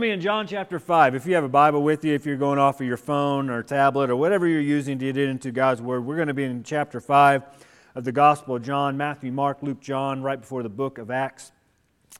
me in John chapter 5. If you have a Bible with you, if you're going off of your phone or tablet or whatever you're using to get into God's Word, we're going to be in chapter 5 of the Gospel of John, Matthew, Mark, Luke, John, right before the book of Acts.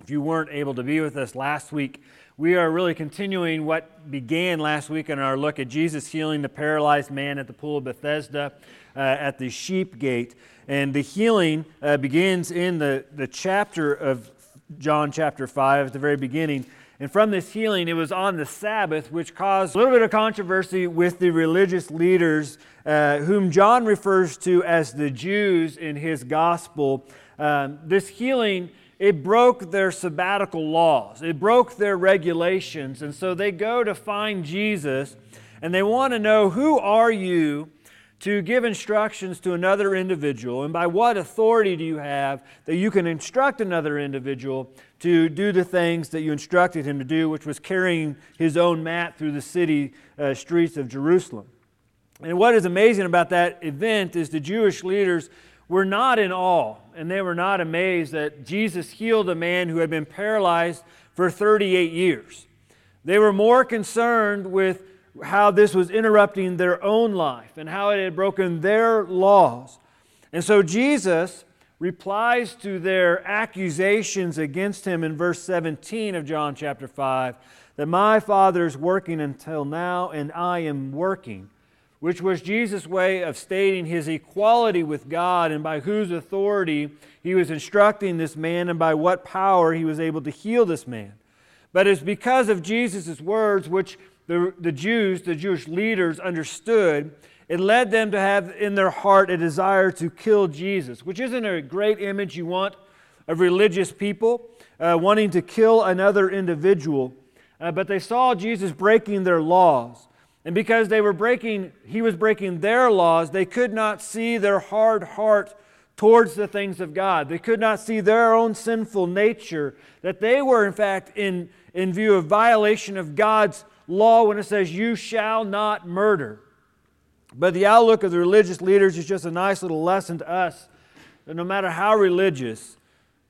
If you weren't able to be with us last week, we are really continuing what began last week in our look at Jesus healing the paralyzed man at the pool of Bethesda uh, at the sheep gate. And the healing uh, begins in the, the chapter of John chapter 5 at the very beginning. And from this healing, it was on the Sabbath, which caused a little bit of controversy with the religious leaders, uh, whom John refers to as the Jews in his gospel. Um, this healing, it broke their sabbatical laws, it broke their regulations. And so they go to find Jesus and they want to know who are you to give instructions to another individual, and by what authority do you have that you can instruct another individual to do the things that you instructed him to do, which was carrying his own mat through the city uh, streets of Jerusalem? And what is amazing about that event is the Jewish leaders were not in awe and they were not amazed that Jesus healed a man who had been paralyzed for 38 years. They were more concerned with how this was interrupting their own life and how it had broken their laws. And so Jesus replies to their accusations against him in verse 17 of John chapter 5 that my Father is working until now and I am working, which was Jesus' way of stating his equality with God and by whose authority he was instructing this man and by what power he was able to heal this man. But it's because of Jesus' words, which the, the Jews, the Jewish leaders, understood, it led them to have in their heart a desire to kill Jesus, which isn't a great image you want of religious people uh, wanting to kill another individual. Uh, but they saw Jesus breaking their laws. And because they were breaking, he was breaking their laws, they could not see their hard heart towards the things of God. They could not see their own sinful nature, that they were, in fact, in, in view of violation of God's law when it says, You shall not murder. But the outlook of the religious leaders is just a nice little lesson to us that no matter how religious,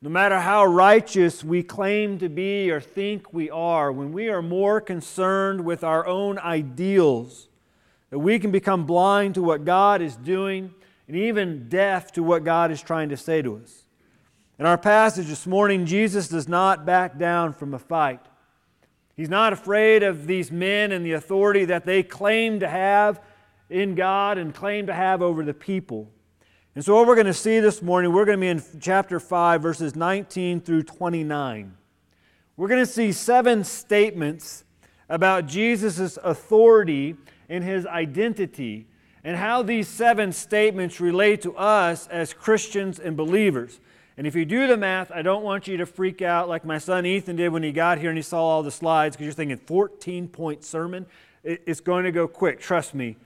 no matter how righteous we claim to be or think we are, when we are more concerned with our own ideals, that we can become blind to what God is doing and even deaf to what God is trying to say to us. In our passage this morning, Jesus does not back down from a fight. He's not afraid of these men and the authority that they claim to have in God and claim to have over the people. And so, what we're going to see this morning, we're going to be in chapter 5, verses 19 through 29. We're going to see seven statements about Jesus' authority and his identity, and how these seven statements relate to us as Christians and believers. And if you do the math, I don't want you to freak out like my son Ethan did when he got here and he saw all the slides because you're thinking 14 point sermon. It's going to go quick, trust me.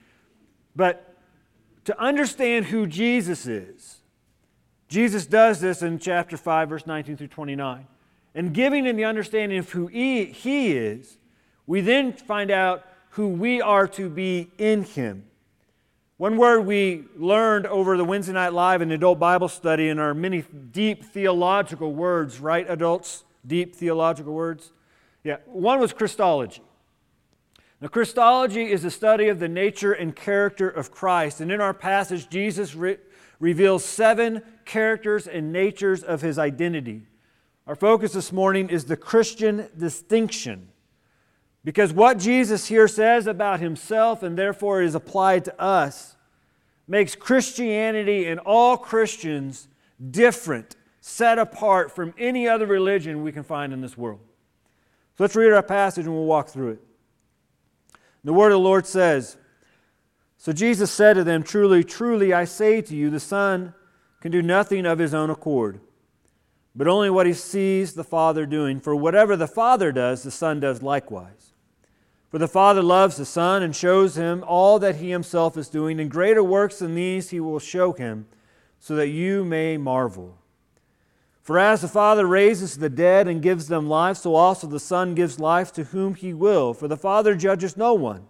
But to understand who Jesus is, Jesus does this in chapter 5, verse 19 through 29. And giving him the understanding of who he, he is, we then find out who we are to be in him. One word we learned over the Wednesday Night Live and the adult Bible study in our many deep theological words, right, adults? Deep theological words? Yeah, one was Christology. Now, Christology is the study of the nature and character of Christ. And in our passage, Jesus re- reveals seven characters and natures of his identity. Our focus this morning is the Christian distinction. Because what Jesus here says about himself and therefore is applied to us makes Christianity and all Christians different, set apart from any other religion we can find in this world. So let's read our passage and we'll walk through it. The word of the Lord says So Jesus said to them, Truly, truly, I say to you, the Son can do nothing of his own accord, but only what he sees the Father doing. For whatever the Father does, the Son does likewise. For the Father loves the Son and shows him all that he himself is doing, and greater works than these he will show him, so that you may marvel. For as the Father raises the dead and gives them life, so also the Son gives life to whom he will. For the Father judges no one,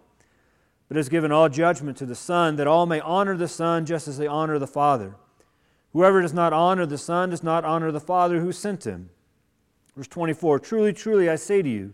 but has given all judgment to the Son, that all may honor the Son just as they honor the Father. Whoever does not honor the Son does not honor the Father who sent him. Verse 24 Truly, truly, I say to you,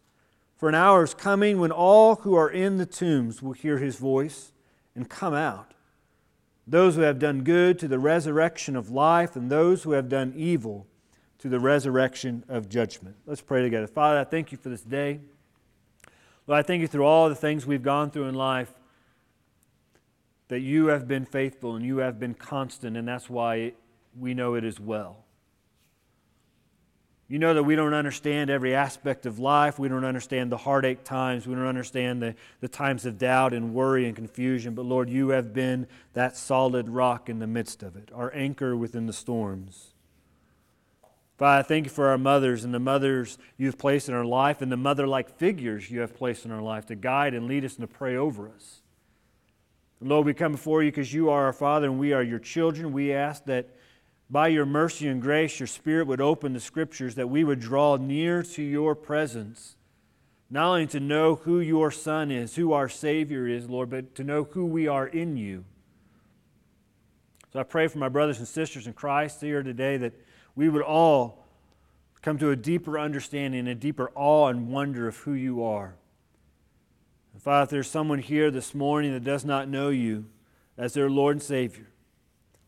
for an hour is coming when all who are in the tombs will hear his voice and come out. Those who have done good to the resurrection of life, and those who have done evil to the resurrection of judgment. Let's pray together. Father, I thank you for this day. Lord, I thank you through all the things we've gone through in life that you have been faithful and you have been constant, and that's why we know it as well. You know that we don't understand every aspect of life. We don't understand the heartache times. We don't understand the, the times of doubt and worry and confusion. But Lord, you have been that solid rock in the midst of it, our anchor within the storms. Father, I thank you for our mothers and the mothers you've placed in our life and the mother like figures you have placed in our life to guide and lead us and to pray over us. Lord, we come before you because you are our Father and we are your children. We ask that by your mercy and grace, your Spirit would open the Scriptures, that we would draw near to your presence, not only to know who your Son is, who our Savior is, Lord, but to know who we are in you. So I pray for my brothers and sisters in Christ here today that we would all come to a deeper understanding, a deeper awe and wonder of who you are. And Father, if there's someone here this morning that does not know you as their Lord and Savior,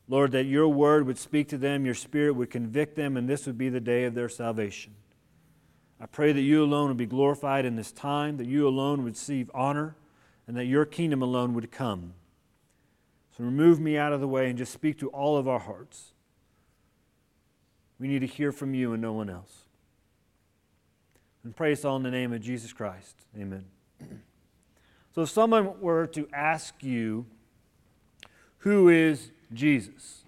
Lord, that your word would speak to them, your spirit would convict them, and this would be the day of their salvation. I pray that you alone would be glorified in this time, that you alone would receive honor, and that your kingdom alone would come. So remove me out of the way and just speak to all of our hearts. We need to hear from you and no one else. And pray us all in the name of Jesus Christ. Amen. So if someone were to ask you, who is Jesus?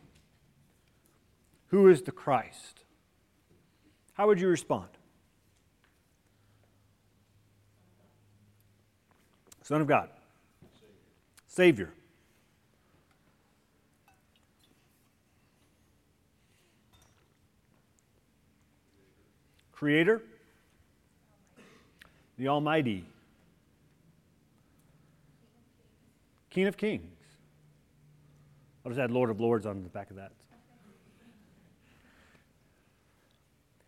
Who is the Christ? How would you respond? Son of God. Savior. Creator. The Almighty. King of Kings. I'll just add Lord of Lords on the back of that.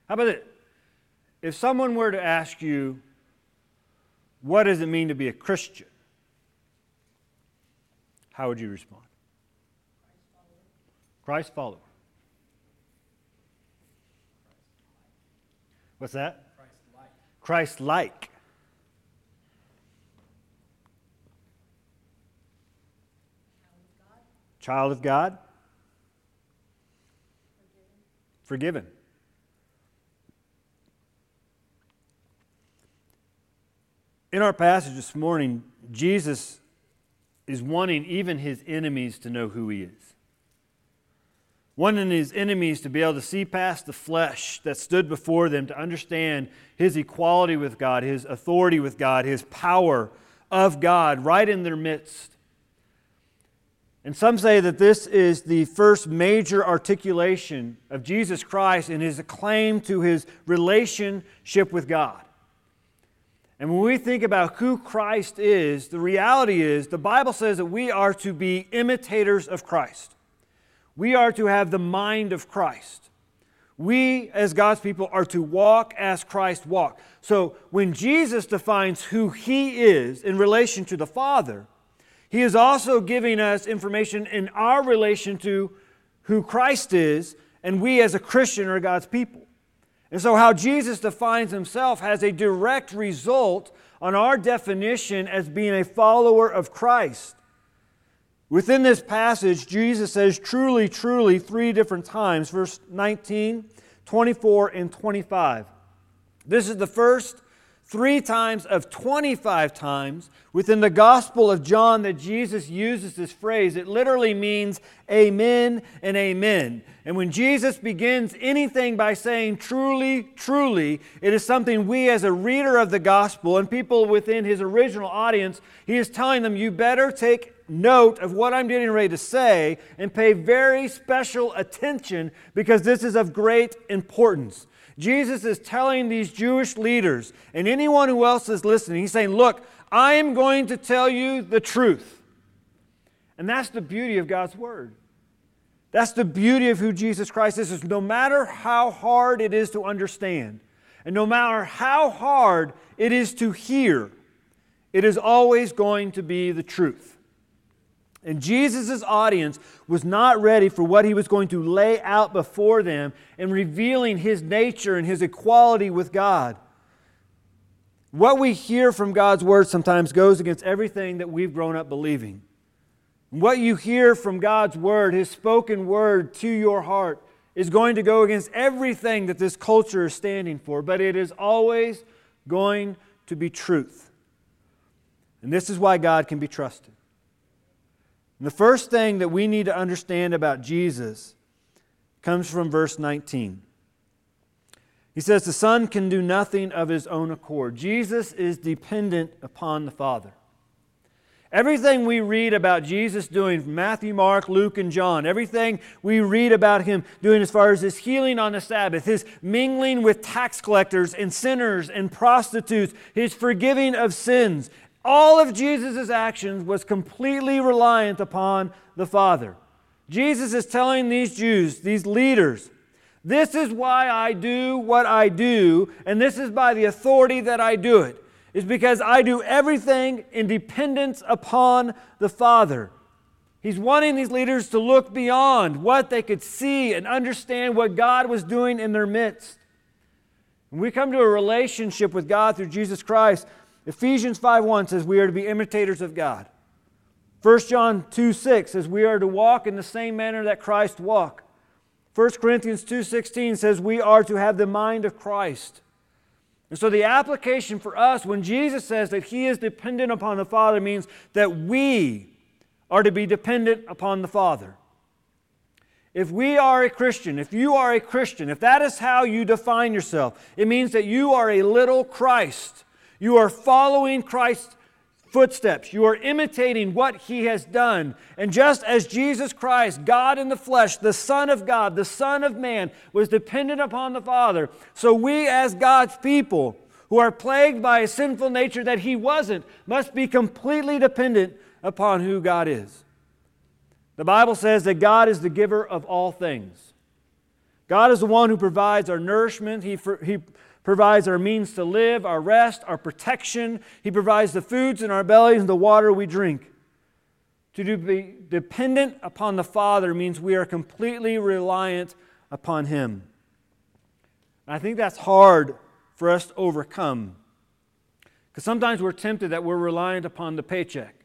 How about it? If someone were to ask you, what does it mean to be a Christian? How would you respond? Christ follower. What's that? Christ like. Child of God? Forgiven. In our passage this morning, Jesus is wanting even his enemies to know who he is. Wanting his enemies to be able to see past the flesh that stood before them, to understand his equality with God, his authority with God, his power of God right in their midst. And some say that this is the first major articulation of Jesus Christ in his claim to his relationship with God. And when we think about who Christ is, the reality is the Bible says that we are to be imitators of Christ. We are to have the mind of Christ. We, as God's people, are to walk as Christ walked. So when Jesus defines who he is in relation to the Father, he is also giving us information in our relation to who Christ is, and we as a Christian are God's people. And so, how Jesus defines himself has a direct result on our definition as being a follower of Christ. Within this passage, Jesus says truly, truly three different times, verse 19, 24, and 25. This is the first three times of 25 times within the Gospel of John that Jesus uses this phrase. It literally means amen and amen. And when Jesus begins anything by saying truly, truly, it is something we as a reader of the Gospel and people within his original audience, he is telling them, you better take note of what I'm getting ready to say and pay very special attention because this is of great importance. Jesus is telling these Jewish leaders and anyone who else is listening, he's saying, Look, I am going to tell you the truth. And that's the beauty of God's Word. That's the beauty of who Jesus Christ is, is no matter how hard it is to understand, and no matter how hard it is to hear, it is always going to be the truth. And Jesus' audience was not ready for what he was going to lay out before them in revealing his nature and his equality with God. What we hear from God's word sometimes goes against everything that we've grown up believing. What you hear from God's word, his spoken word to your heart, is going to go against everything that this culture is standing for, but it is always going to be truth. And this is why God can be trusted. And the first thing that we need to understand about Jesus comes from verse 19. He says, The Son can do nothing of his own accord. Jesus is dependent upon the Father. Everything we read about Jesus doing, Matthew, Mark, Luke, and John, everything we read about him doing as far as his healing on the Sabbath, his mingling with tax collectors and sinners and prostitutes, his forgiving of sins, all of Jesus' actions was completely reliant upon the Father. Jesus is telling these Jews, these leaders, this is why I do what I do, and this is by the authority that I do it. Is because I do everything in dependence upon the Father. He's wanting these leaders to look beyond what they could see and understand what God was doing in their midst. When we come to a relationship with God through Jesus Christ, Ephesians 5:1 says we are to be imitators of God. 1 John 2 6 says we are to walk in the same manner that Christ walked. 1 Corinthians 2:16 says we are to have the mind of Christ. And so the application for us when Jesus says that he is dependent upon the Father means that we are to be dependent upon the Father. If we are a Christian, if you are a Christian, if that is how you define yourself, it means that you are a little Christ. You are following Christ's footsteps. You are imitating what he has done. And just as Jesus Christ, God in the flesh, the Son of God, the Son of man, was dependent upon the Father, so we as God's people who are plagued by a sinful nature that he wasn't must be completely dependent upon who God is. The Bible says that God is the giver of all things. God is the one who provides our nourishment. He, he provides our means to live, our rest, our protection. He provides the foods in our bellies and the water we drink. To be dependent upon the Father means we are completely reliant upon Him. And I think that's hard for us to overcome. Because sometimes we're tempted that we're reliant upon the paycheck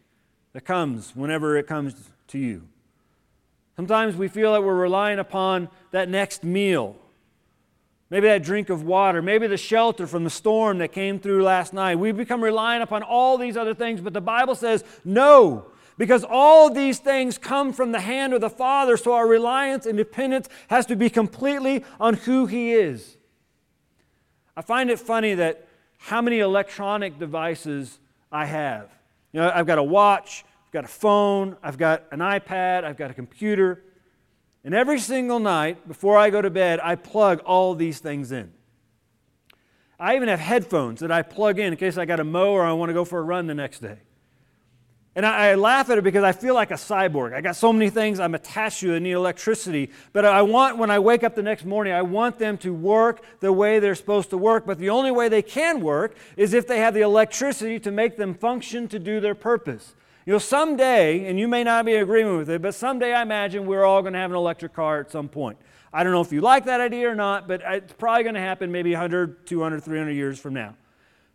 that comes whenever it comes to you. Sometimes we feel that we're relying upon that next meal Maybe that drink of water, maybe the shelter from the storm that came through last night. We become reliant upon all these other things, but the Bible says no, because all these things come from the hand of the Father, so our reliance and dependence has to be completely on who He is. I find it funny that how many electronic devices I have. You know, I've got a watch, I've got a phone, I've got an iPad, I've got a computer. And every single night before I go to bed, I plug all these things in. I even have headphones that I plug in in case I got to mow or I want to go for a run the next day. And I, I, laugh at it because I feel like a cyborg. I got so many things I'm attached to that need electricity. But I want, when I wake up the next morning, I want them to work the way they're supposed to work. But the only way they can work is if they have the electricity to make them function to do their purpose. You know, someday, and you may not be agreeing with it, but someday I imagine we're all going to have an electric car at some point. I don't know if you like that idea or not, but it's probably going to happen maybe 100, 200, 300 years from now.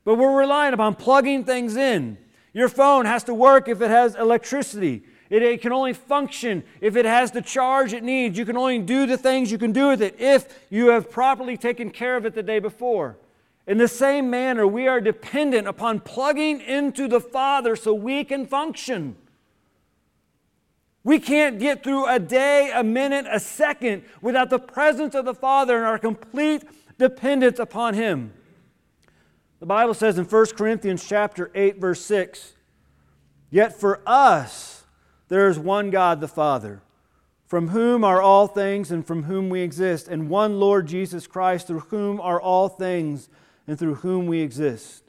But we're relying upon plugging things in. Your phone has to work if it has electricity. It, it, can only function if it has the charge it needs. You can only do the things you can do with it if you have properly taken care of it the day before. In the same manner, we are dependent upon plugging into the Father so we can function. We can't get through a day, a minute, a second without the presence of the Father and our complete dependence upon Him. The Bible says in 1 Corinthians chapter 8 verse 6, "Yet for us there is one God the Father, from whom are all things and from whom we exist, and one Lord Jesus Christ, through whom are all things and through whom we exist.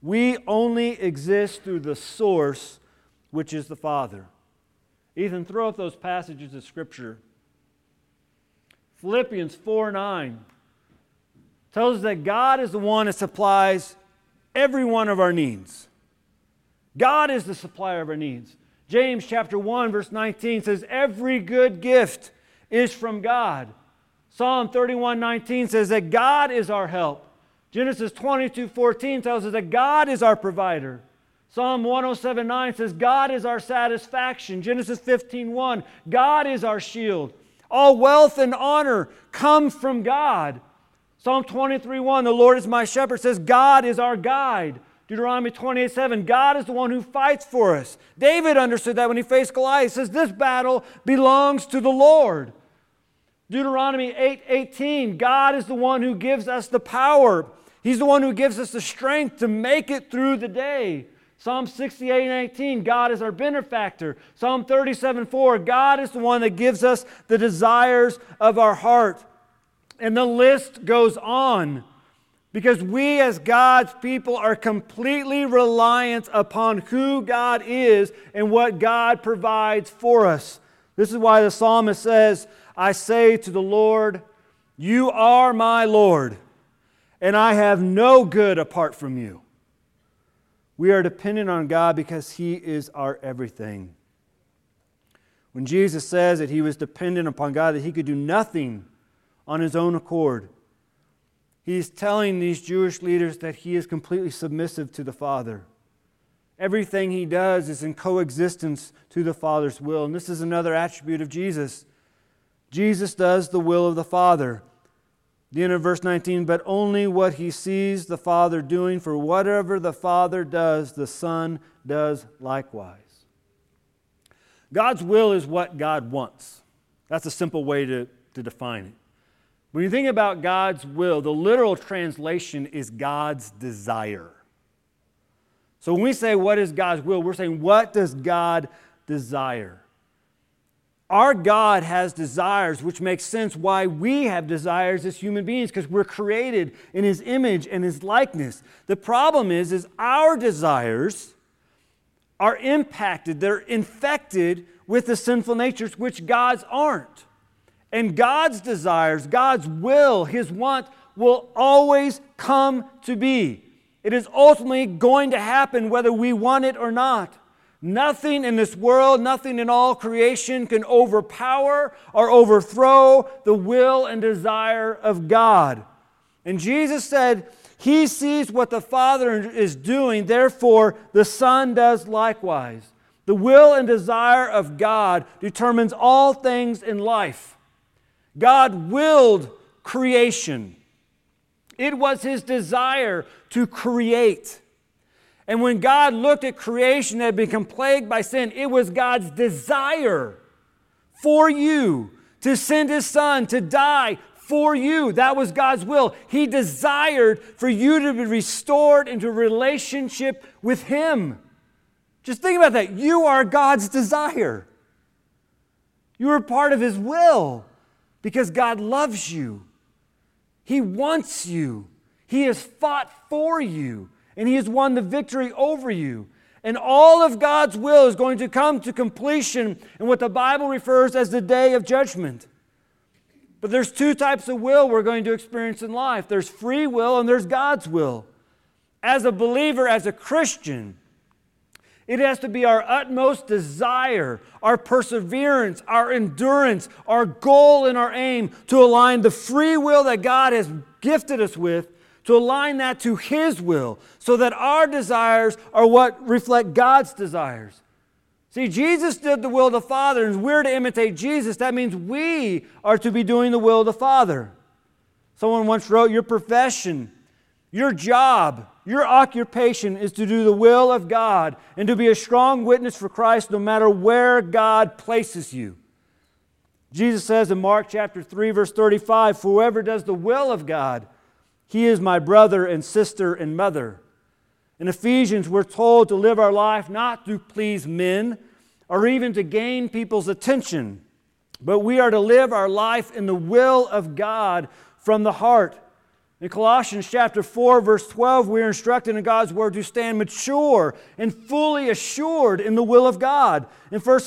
We only exist through the source, which is the Father. Ethan, throw up those passages of Scripture. Philippians 4 9 tells us that God is the one that supplies every one of our needs. God is the supplier of our needs. James chapter 1 verse 19 says every good gift is from God. Psalm 31 19 says that God is our help. Genesis 22 14 tells us that God is our provider. Psalm 107 9 says, God is our satisfaction. Genesis 15 1, God is our shield. All wealth and honor come from God. Psalm 23 1, the Lord is my shepherd, says, God is our guide. Deuteronomy 28 7, God is the one who fights for us. David understood that when he faced Goliath. He says, This battle belongs to the Lord. Deuteronomy 8 18, God is the one who gives us the power He's the one who gives us the strength to make it through the day. Psalm 68 and 18, God is our benefactor. Psalm 37 4, God is the one that gives us the desires of our heart. And the list goes on because we, as God's people, are completely reliant upon who God is and what God provides for us. This is why the psalmist says, I say to the Lord, You are my Lord and I have no good apart from you. We are dependent on God because He is our everything. When Jesus says that He was dependent upon God, that He could do nothing on His own accord, He's telling these Jewish leaders that He is completely submissive to the Father. Everything He does is in coexistence to the Father's will. And this is another attribute of Jesus. Jesus does the will of the Father. The end of verse 19, but only what he sees the Father doing, for whatever the Father does, the Son does likewise. God's will is what God wants. That's a simple way to, to define it. When you think about God's will, the literal translation is God's desire. So when we say, What is God's will? we're saying, What does God desire? Our God has desires, which makes sense why we have desires as human beings, because we're created in His image and His likeness. The problem is, is our desires are impacted, they're infected with the sinful natures, which God's aren't. And God's desires, God's will, His want will always come to be. It is ultimately going to happen whether we want it or not. Nothing in this world, nothing in all creation can overpower or overthrow the will and desire of God. And Jesus said, He sees what the Father is doing, therefore the Son does likewise. The will and desire of God determines all things in life. God willed creation. It was his desire to create. And when God looked at creation that had become plagued by sin, it was God's desire for you to send his son to die for you. That was God's will. He desired for you to be restored into relationship with him. Just think about that. You are God's desire. You are part of his will because God loves you. He wants you. He has fought for you and He has won the victory over you. And all of God's will is going to come to completion in what the Bible refers as the day of judgment. But there's two types of will we're going to experience in life there's free will and there's God's will. As a believer, as a Christian, it has to be our utmost desire, our perseverance, our endurance, our goal and our aim to align the free will that God has gifted us with to align that to His will so that our desires are what reflect God's desires. See, Jesus did the will of the Father, and we're to imitate Jesus. That means we are to be doing the will of the Father. Someone once wrote, Your profession Your job, your occupation is to do the will of God and to be a strong witness for Christ no matter where God places you. Jesus says in Mark chapter 3 verse 35, For "Whoever does the will of God, he is my brother and sister and mother." In Ephesians, we're told to live our life not to please men or even to gain people's attention, but we are to live our life in the will of God from the heart. In Colossians chapter 4, verse 12, we are instructed in God's word to stand mature and fully assured in the will of God. In 1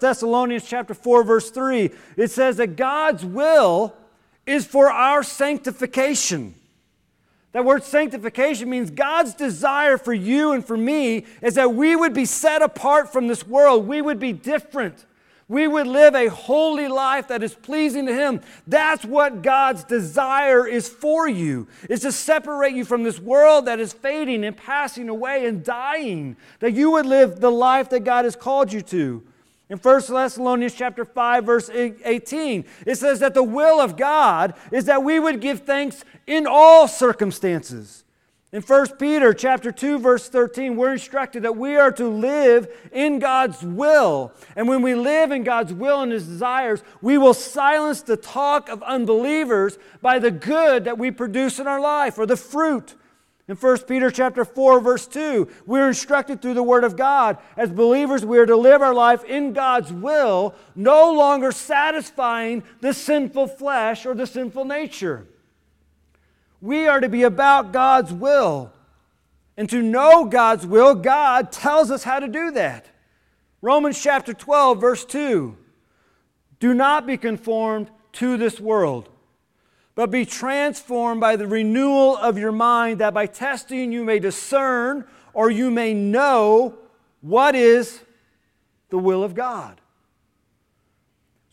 Thessalonians chapter 4, verse 3, it says that God's will is for our sanctification. That word sanctification means God's desire for you and for me is that we would be set apart from this world. We would be different. We would live a holy life that is pleasing to Him. That's what God's desire is for you, is to separate you from this world that is fading and passing away and dying, that you would live the life that God has called you to. In 1 Thessalonians chapter 5 verse 18, it says that the will of God is that we would give thanks in all circumstances. In 1 Peter chapter 2 verse 13, we're instructed that we are to live in God's will. And when we live in God's will and his desires, we will silence the talk of unbelievers by the good that we produce in our life or the fruit. In 1 Peter chapter 4 verse 2, we're instructed through the word of God as believers we are to live our life in God's will, no longer satisfying the sinful flesh or the sinful nature. We are to be about God's will. And to know God's will, God tells us how to do that. Romans chapter 12, verse 2 Do not be conformed to this world, but be transformed by the renewal of your mind, that by testing you may discern or you may know what is the will of God.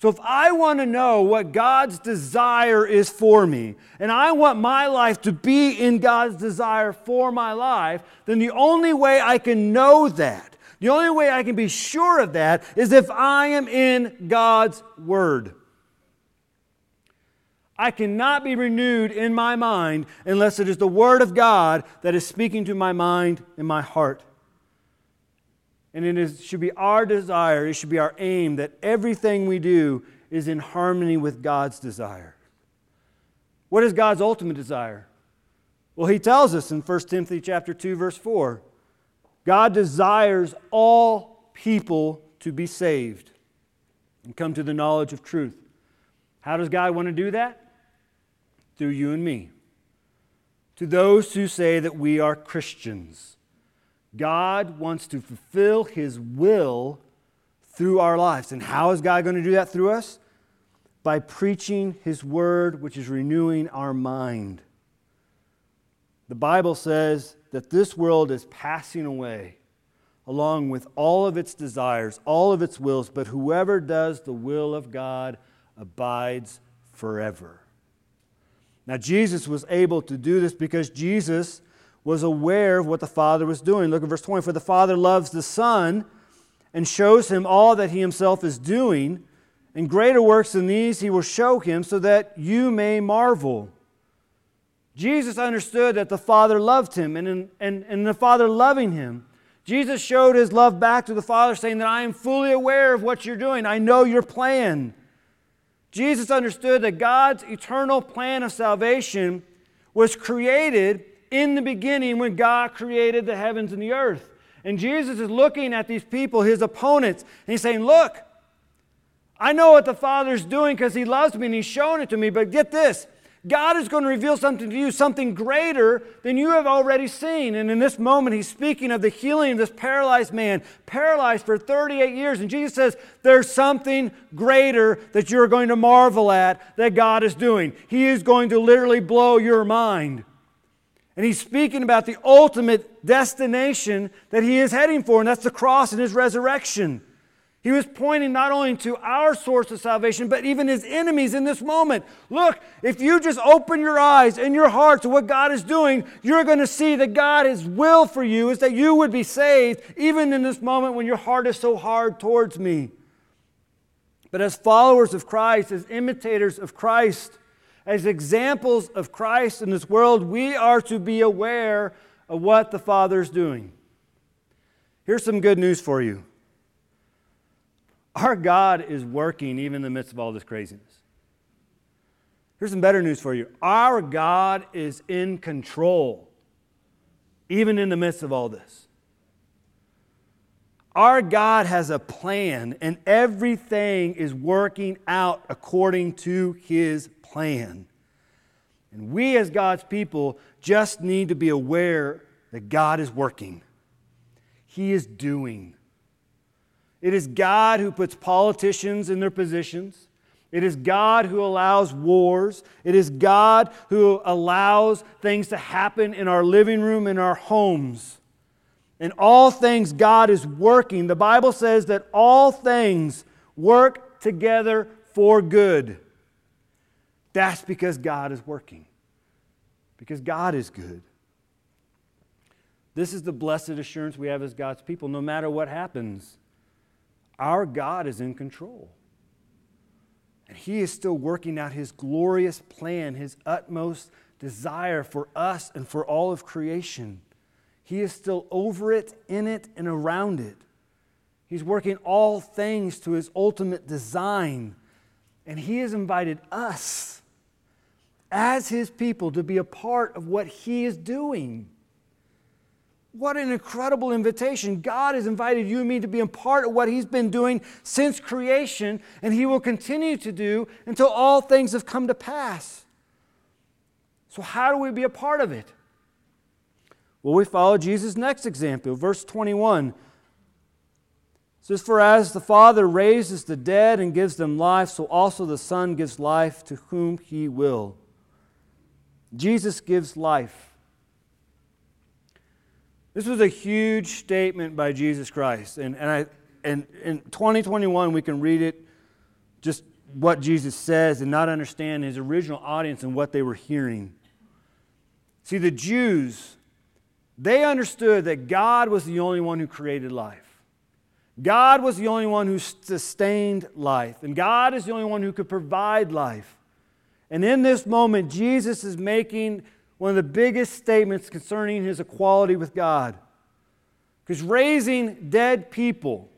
So, if I want to know what God's desire is for me, and I want my life to be in God's desire for my life, then the only way I can know that, the only way I can be sure of that, is if I am in God's Word. I cannot be renewed in my mind unless it is the Word of God that is speaking to my mind and my heart. And it is, should be our desire, it should be our aim that everything we do is in harmony with God's desire. What is God's ultimate desire? Well, he tells us in 1 Timothy chapter 2 verse 4. God desires all people to be saved and come to the knowledge of truth. How does God want to do that? Through you and me. To those who say that we are Christians. God wants to fulfill His will through our lives. And how is God going to do that through us? By preaching His word, which is renewing our mind. The Bible says that this world is passing away along with all of its desires, all of its wills, but whoever does the will of God abides forever. Now, Jesus was able to do this because Jesus was aware of what the Father was doing. Look at verse 20. For the Father loves the Son and shows him all that he himself is doing. And greater works than these he will show him so that you may marvel. Jesus understood that the Father loved him, and in, and, and the Father loving him, Jesus showed his love back to the Father, saying that I am fully aware of what you're doing. I know your plan. Jesus understood that God's eternal plan of salvation was created in the beginning when God created the heavens and the earth. And Jesus is looking at these people, his opponents, and he's saying, Look, I know what the Father's doing because he loves me and he's showing it to me, but get this. God is going to reveal something to you, something greater than you have already seen. And in this moment, he's speaking of the healing of this paralyzed man, paralyzed for 38 years. And Jesus says, There's something greater that you're going to marvel at that God is doing. He is going to literally blow your mind. And he's speaking about the ultimate destination that he is heading for, and that's the cross and his resurrection. He was pointing not only to our source of salvation, but even his enemies in this moment. Look, if you just open your eyes and your heart to what God is doing, you're going to see that God's will for you is that you would be saved, even in this moment when your heart is so hard towards me. But as followers of Christ, as imitators of Christ, as examples of Christ in this world, we are to be aware of what the Father is doing. Here's some good news for you our God is working even in the midst of all this craziness. Here's some better news for you our God is in control, even in the midst of all this. Our God has a plan, and everything is working out according to His plan. And we, as God's people, just need to be aware that God is working, He is doing. It is God who puts politicians in their positions. It is God who allows wars. It is God who allows things to happen in our living room, in our homes. In all things, God is working. The Bible says that all things work together for good. That's because God is working, because God is good. This is the blessed assurance we have as God's people. No matter what happens, our God is in control. And He is still working out His glorious plan, His utmost desire for us and for all of creation. He is still over it, in it, and around it. He's working all things to His ultimate design. And He has invited us as His people to be a part of what He is doing. What an incredible invitation. God has invited you and me to be a part of what He's been doing since creation, and He will continue to do until all things have come to pass. So, how do we be a part of it? Well, we follow Jesus' next example, verse 21. It says, For as the Father raises the dead and gives them life, so also the Son gives life to whom He will. Jesus gives life. This was a huge statement by Jesus Christ. And, and, I, and in 2021, we can read it, just what Jesus says, and not understand his original audience and what they were hearing. See, the Jews, they understood that God was the only one who created life. God was the only one who sustained life, and God is the only one who could provide life. And in this moment, Jesus is making one of the biggest statements concerning his equality with God. Because raising dead people,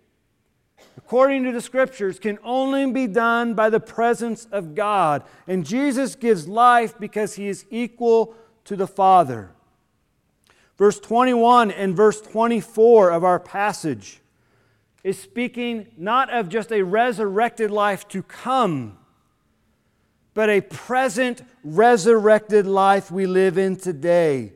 according to the scriptures, can only be done by the presence of God. And Jesus gives life because he is equal to the Father. Verse 21 and verse 24 of our passage is speaking not of just a resurrected life to come but a present resurrected life we live in today.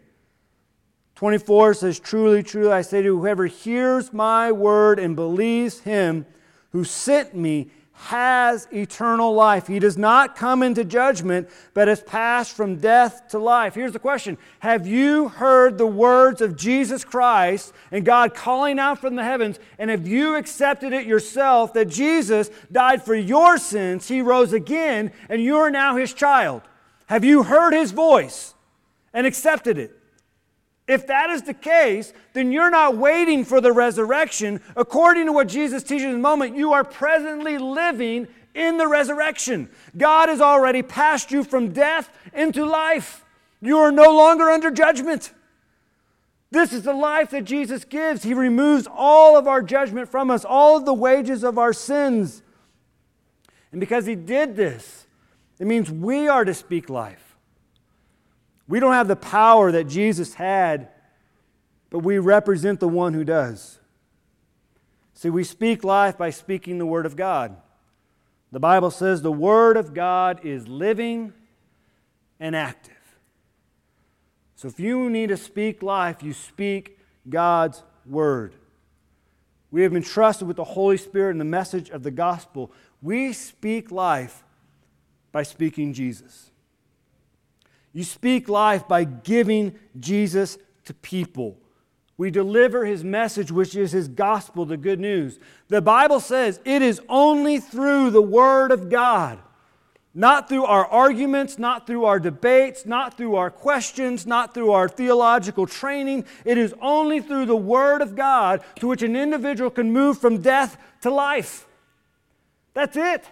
24 says, Truly, truly, I say to whoever hears my word and believes him who sent me has eternal life. He does not come into judgment, but has passed from death to life. Here's the question Have you heard the words of Jesus Christ and God calling out from the heavens? And have you accepted it yourself that Jesus died for your sins? He rose again, and you are now his child. Have you heard his voice and accepted it? If that is the case, then you're not waiting for the resurrection. According to what Jesus teaches in the moment, you are presently living in the resurrection. God has already passed you from death into life. You are no longer under judgment. This is the life that Jesus gives. He removes all of our judgment from us, all of the wages of our sins. And because He did this, it means we are to speak life. We don't have the power that Jesus had, but we represent the one who does. See, we speak life by speaking the Word of God. The Bible says the Word of God is living and active. So if you need to speak life, you speak God's Word. We have been trusted with the Holy Spirit and the message of the gospel. We speak life by speaking Jesus. You speak life by giving Jesus to people. We deliver his message, which is his gospel, the good news. The Bible says it is only through the Word of God, not through our arguments, not through our debates, not through our questions, not through our theological training. It is only through the Word of God to which an individual can move from death to life. That's it.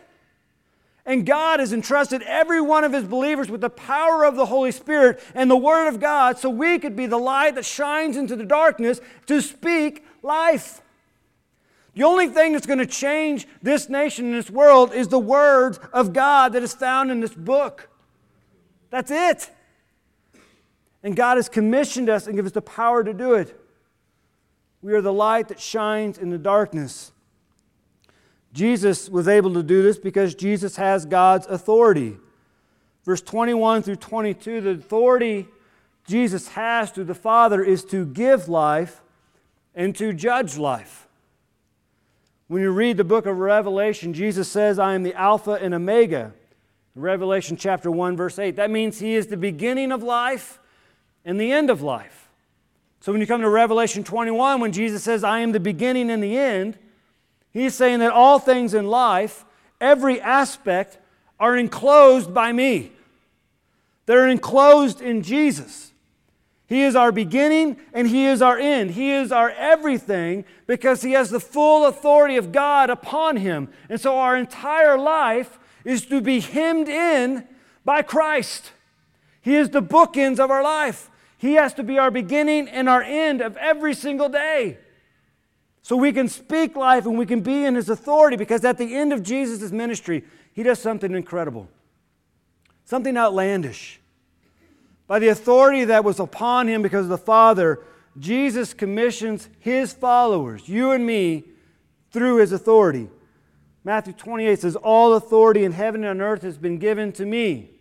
And God has entrusted every one of his believers with the power of the Holy Spirit and the Word of God so we could be the light that shines into the darkness to speak life. The only thing that's going to change this nation and this world is the words of God that is found in this book. That's it. And God has commissioned us and given us the power to do it. We are the light that shines in the darkness. Jesus was able to do this because Jesus has God's authority. Verse 21 through 22 the authority Jesus has through the Father is to give life and to judge life. When you read the book of Revelation, Jesus says, I am the Alpha and Omega. Revelation chapter 1, verse 8. That means He is the beginning of life and the end of life. So when you come to Revelation 21, when Jesus says, I am the beginning and the end, He's saying that all things in life, every aspect, are enclosed by me. They're enclosed in Jesus. He is our beginning and He is our end. He is our everything because He has the full authority of God upon Him. And so our entire life is to be hemmed in by Christ. He is the bookends of our life. He has to be our beginning and our end of every single day. So we can speak life and we can be in His authority because at the end of Jesus' ministry, He does something incredible, something outlandish. By the authority that was upon him because of the Father, Jesus commissions his followers, you and me, through his authority. Matthew 28 says, All authority in heaven and on earth has been given to me.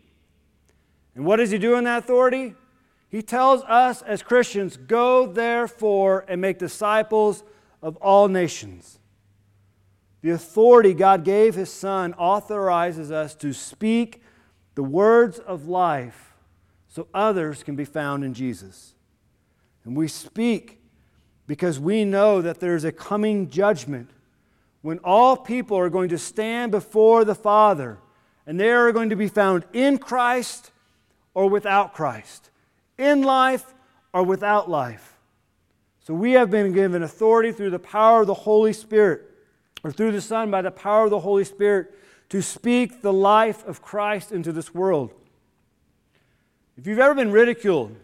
And what does he do in that authority? He tells us as Christians, Go therefore and make disciples of all nations. The authority God gave his Son authorizes us to speak the words of life so others can be found in Jesus. And we speak because we know that there's a coming judgment when all people are going to stand before the Father and they are going to be found in Christ or without Christ, in life or without life. So we have been given authority through the power of the Holy Spirit, or through the Son by the power of the Holy Spirit, to speak the life of Christ into this world. If you've ever been ridiculed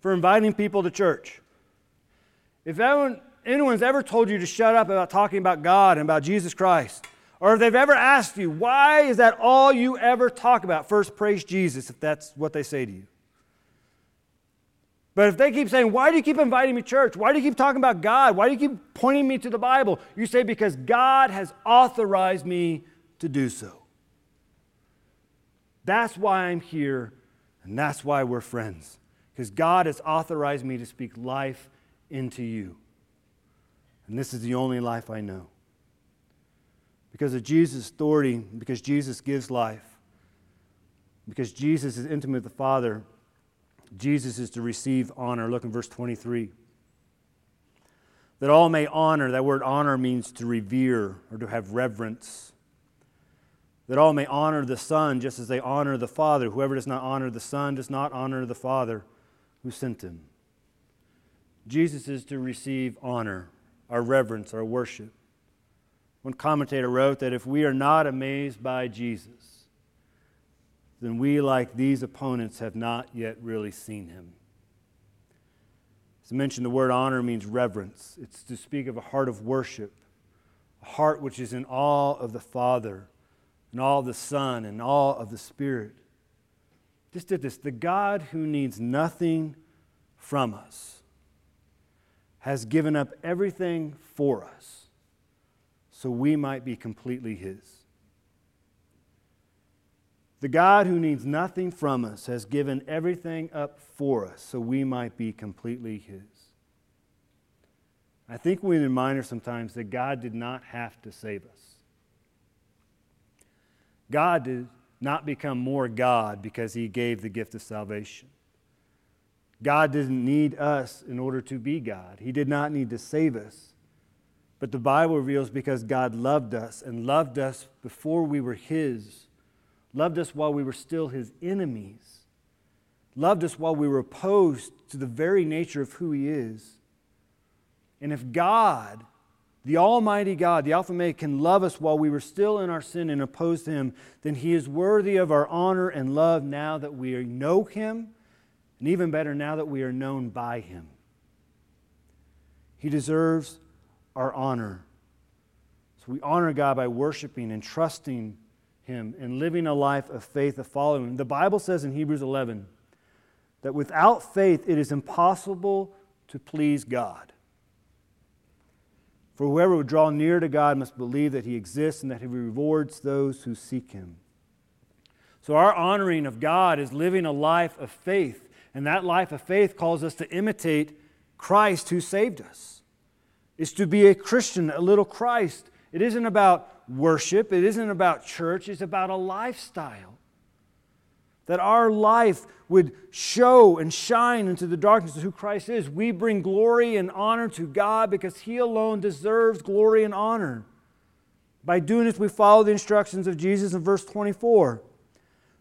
for inviting people to church, if anyone, anyone's ever told you to shut up about talking about God and about Jesus Christ, or if they've ever asked you, why is that all you ever talk about? First, praise Jesus, if that's what they say to you. But if they keep saying, Why do you keep inviting me to church? Why do you keep talking about God? Why do you keep pointing me to the Bible? You say, Because God has authorized me to do so. That's why I'm here and that's why we're friends, because God has authorized me to speak life into you. And this is the only life I know. Because of Jesus' authority, because Jesus gives life, because Jesus is intimate with the Father, Jesus is to receive honor. Look in verse 23. That all may honor, that word honor means to revere or to have reverence that all may honor the Son just as they honor the Father. Whoever does not honor the Son does not honor the Father who sent him. Jesus is to receive honor, our reverence, our worship. One commentator wrote that if we are not amazed by Jesus, then we, like these opponents, have not yet really seen him. As I mentioned, the word honor means reverence. It's to speak of a heart of worship, a heart which is in awe of the Father and all the Son and all of the Spirit. Just did this. The God who needs nothing from us has given up everything for us so we might be completely His. The God who needs nothing from us has given everything up for us so we might be completely His. I think we remind her sometimes that God did not have to save us. God did not become more God because he gave the gift of salvation. God didn't need us in order to be God. He did not need to save us. But the Bible reveals because God loved us and loved us before we were His, loved us while we were still His enemies, loved us while we were opposed to the very nature of who He is. And if God the Almighty God, the Alpha Omega, can love us while we were still in our sin and opposed to Him, then He is worthy of our honor and love now that we know Him, and even better, now that we are known by Him. He deserves our honor. So we honor God by worshiping and trusting Him and living a life of faith, of following Him. The Bible says in Hebrews 11 that without faith it is impossible to please God. For whoever would draw near to God must believe that He exists and that He rewards those who seek Him. So, our honoring of God is living a life of faith, and that life of faith calls us to imitate Christ who saved us. It's to be a Christian, a little Christ. It isn't about worship, it isn't about church, it's about a lifestyle. That our life would show and shine into the darkness of who Christ is. We bring glory and honor to God because He alone deserves glory and honor. By doing this, we follow the instructions of Jesus in verse 24.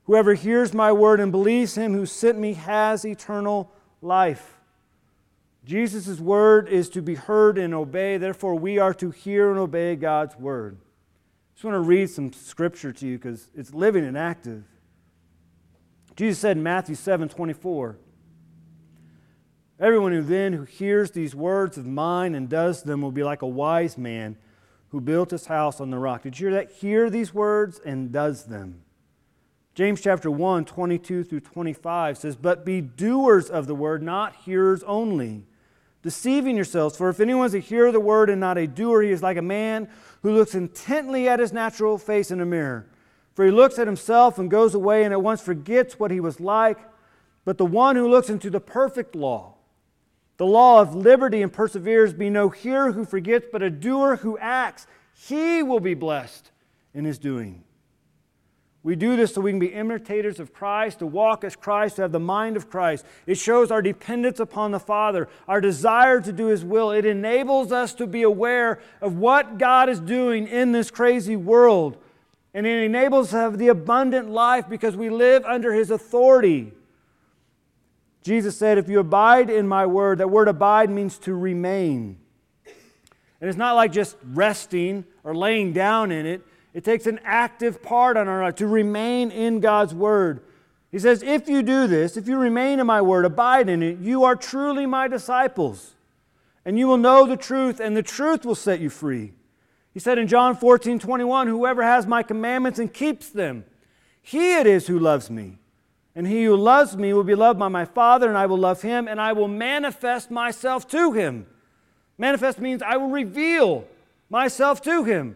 Whoever hears my word and believes him who sent me has eternal life. Jesus' word is to be heard and obeyed. Therefore, we are to hear and obey God's word. Just want to read some scripture to you because it's living and active. Jesus said in Matthew 7 24, Everyone who then who hears these words of mine and does them will be like a wise man who built his house on the rock. Did you hear that? Hear these words and does them. James chapter 1, 22 through 25 says, But be doers of the word, not hearers only, deceiving yourselves. For if anyone is a hearer of the word and not a doer, he is like a man who looks intently at his natural face in a mirror. For he looks at himself and goes away and at once forgets what he was like. But the one who looks into the perfect law, the law of liberty and perseveres, be no hearer who forgets, but a doer who acts, he will be blessed in his doing. We do this so we can be imitators of Christ, to walk as Christ, to have the mind of Christ. It shows our dependence upon the Father, our desire to do His will. It enables us to be aware of what God is doing in this crazy world and it enables us to have the abundant life because we live under his authority. Jesus said, If you abide in my word, that word abide means to remain. And it's not like just resting or laying down in it, it takes an active part on our life to remain in God's word. He says, If you do this, if you remain in my word, abide in it, you are truly my disciples. And you will know the truth, and the truth will set you free. He said in John 14, 21, Whoever has my commandments and keeps them, he it is who loves me. And he who loves me will be loved by my Father, and I will love him, and I will manifest myself to him. Manifest means I will reveal myself to him.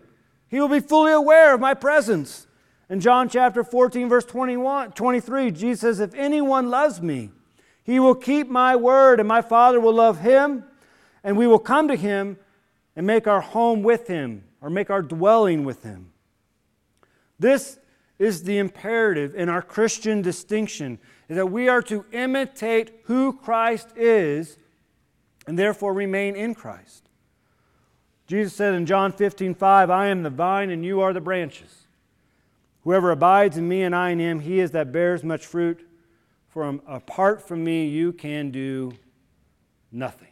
He will be fully aware of my presence. In John chapter 14, verse 21, 23, Jesus says, If anyone loves me, he will keep my word, and my Father will love him, and we will come to him and make our home with him or make our dwelling with Him. This is the imperative in our Christian distinction is that we are to imitate who Christ is and therefore remain in Christ. Jesus said in John 15, 5, I am the vine and you are the branches. Whoever abides in me and I in him, he is that bears much fruit. For apart from me, you can do nothing.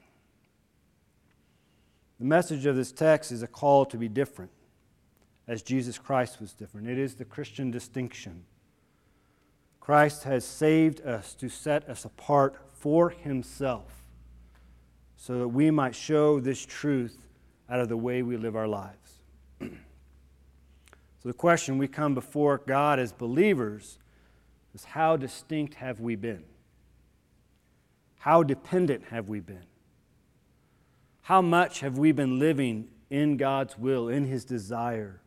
The message of this text is a call to be different, as Jesus Christ was different. It is the Christian distinction. Christ has saved us to set us apart for himself so that we might show this truth out of the way we live our lives. so, the question we come before God as believers is how distinct have we been? How dependent have we been? How much have we been living in God's will, in His desire?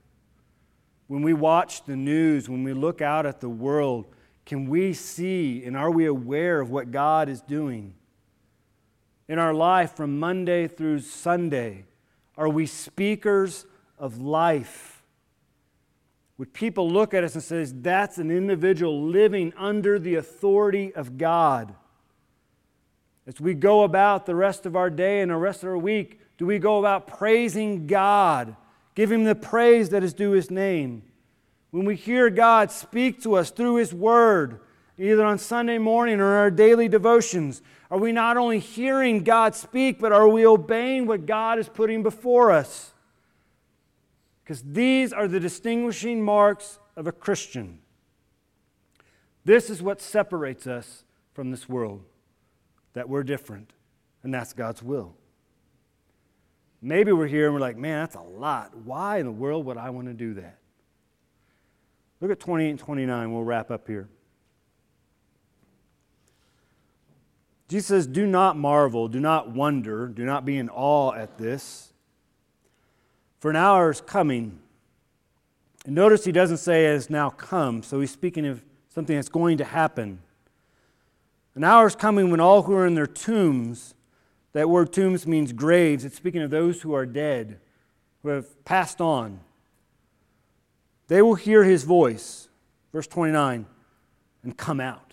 When we watch the news, when we look out at the world, can we see and are we aware of what God is doing? In our life from Monday through Sunday, are we speakers of life? Would people look at us and say, that's an individual living under the authority of God? As we go about the rest of our day and the rest of our week, do we go about praising God, give Him the praise that is due His name? When we hear God speak to us through His Word, either on Sunday morning or in our daily devotions, are we not only hearing God speak, but are we obeying what God is putting before us? Because these are the distinguishing marks of a Christian. This is what separates us from this world that we're different, and that's God's will. Maybe we're here and we're like, man, that's a lot. Why in the world would I want to do that? Look at 28 and 29. We'll wrap up here. Jesus says, Do not marvel, do not wonder, do not be in awe at this. For an hour is coming. And notice he doesn't say it has now come, so he's speaking of something that's going to happen. An hour is coming when all who are in their tombs, that word tombs means graves, it's speaking of those who are dead, who have passed on. They will hear his voice, verse 29, and come out.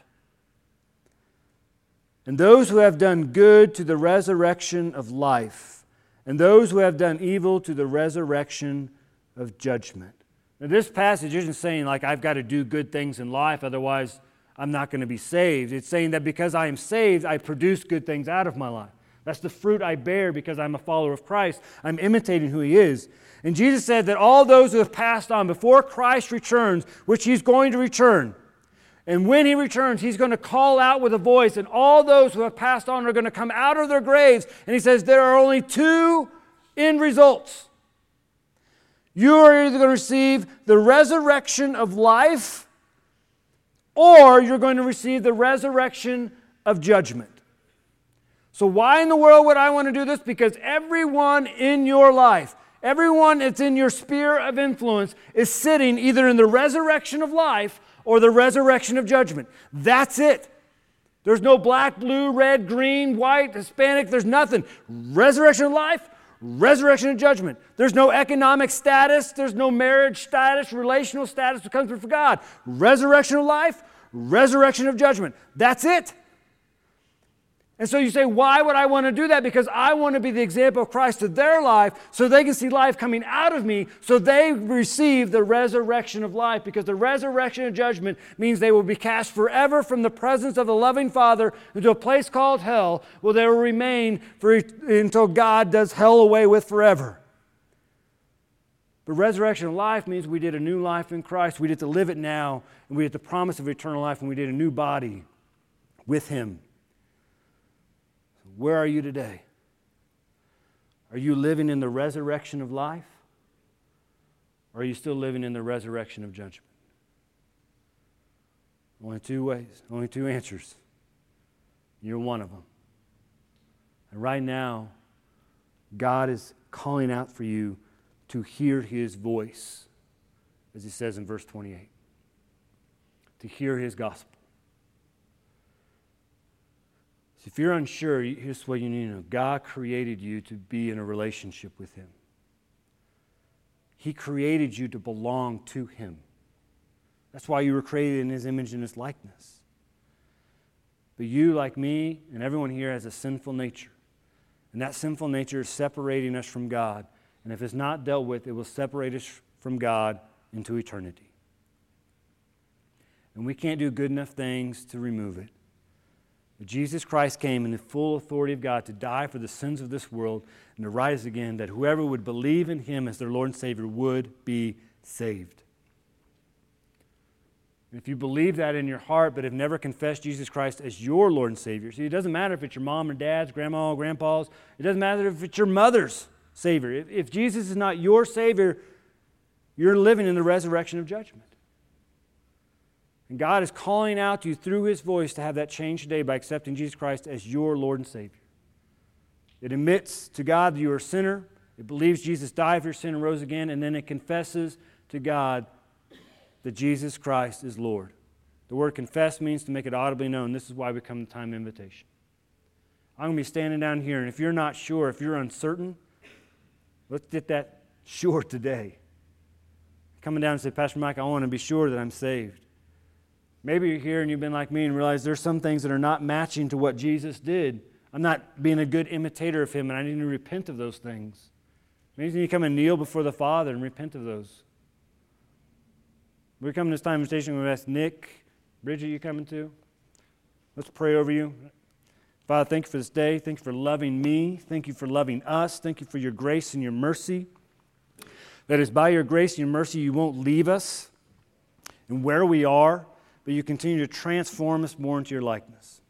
And those who have done good to the resurrection of life, and those who have done evil to the resurrection of judgment. Now, this passage isn't saying, like, I've got to do good things in life, otherwise I'm not going to be saved. It's saying that because I am saved, I produce good things out of my life. That's the fruit I bear because I'm a follower of Christ. I'm imitating who He is. And Jesus said that all those who have passed on before Christ returns, which He's going to return, and when He returns, He's going to call out with a voice, and all those who have passed on are going to come out of their graves. And He says there are only two end results you are either going to receive the resurrection of life or you're going to receive the resurrection of judgment. So, why in the world would I want to do this? Because everyone in your life, everyone that's in your sphere of influence, is sitting either in the resurrection of life or the resurrection of judgment. That's it. There's no black, blue, red, green, white, Hispanic, there's nothing. Resurrection of life, resurrection of judgment. There's no economic status, there's no marriage status, relational status that comes before God. Resurrection of life, resurrection of judgment. That's it. And so you say, why would I want to do that? Because I want to be the example of Christ to their life so they can see life coming out of me so they receive the resurrection of life. Because the resurrection of judgment means they will be cast forever from the presence of the loving Father into a place called hell where they will remain for, until God does hell away with forever. But resurrection of life means we did a new life in Christ. We get to live it now, and we get the promise of eternal life, and we did a new body with Him. Where are you today? Are you living in the resurrection of life? Or are you still living in the resurrection of judgment? Only two ways, only two answers. You're one of them. And right now, God is calling out for you to hear his voice, as he says in verse 28, to hear his gospel. If you're unsure, here's what you need to know God created you to be in a relationship with Him, He created you to belong to Him. That's why you were created in His image and His likeness. But you, like me, and everyone here, has a sinful nature. And that sinful nature is separating us from God. And if it's not dealt with, it will separate us from God into eternity. And we can't do good enough things to remove it. Jesus Christ came in the full authority of God to die for the sins of this world and to rise again, that whoever would believe in him as their Lord and Savior would be saved. And if you believe that in your heart but have never confessed Jesus Christ as your Lord and Savior, see, it doesn't matter if it's your mom or dad's, grandma or grandpa's, it doesn't matter if it's your mother's Savior. If, if Jesus is not your Savior, you're living in the resurrection of judgment. And God is calling out to you through His voice to have that change today by accepting Jesus Christ as your Lord and Savior. It admits to God that you are a sinner, it believes Jesus died for your sin and rose again, and then it confesses to God that Jesus Christ is Lord. The word confess means to make it audibly known. This is why we come to time invitation. I'm going to be standing down here, and if you're not sure, if you're uncertain, let's get that sure today. Coming down and say, Pastor Mike, I want to be sure that I'm saved. Maybe you're here and you've been like me and realize there's some things that are not matching to what Jesus did. I'm not being a good imitator of him, and I need to repent of those things. Maybe you need to come and kneel before the Father and repent of those. We're coming to this time of station. We ask Nick, Bridget, you coming too? Let's pray over you. Father, thank you for this day. Thank you for loving me. Thank you for loving us. Thank you for your grace and your mercy. That is by your grace and your mercy, you won't leave us and where we are, but you continue to transform us more into your likeness.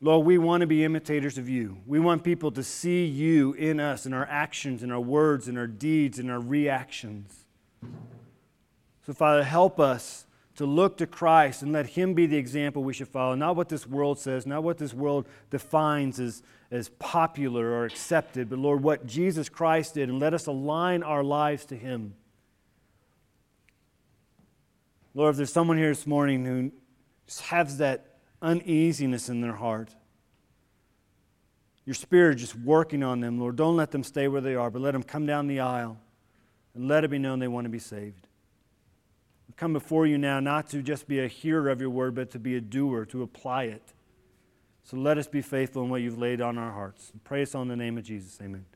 Lord, we want to be imitators of you. We want people to see you in us, in our actions, in our words, in our deeds, in our reactions. So, Father, help us to look to Christ and let Him be the example we should follow. Not what this world says, not what this world defines as, as popular or accepted, but Lord, what Jesus Christ did, and let us align our lives to Him. Lord, if there's someone here this morning who has that uneasiness in their heart. Your spirit just working on them, Lord. Don't let them stay where they are, but let them come down the aisle and let it be known they want to be saved. We come before you now not to just be a hearer of your word, but to be a doer, to apply it. So let us be faithful in what you've laid on our hearts. Pray us on the name of Jesus. Amen.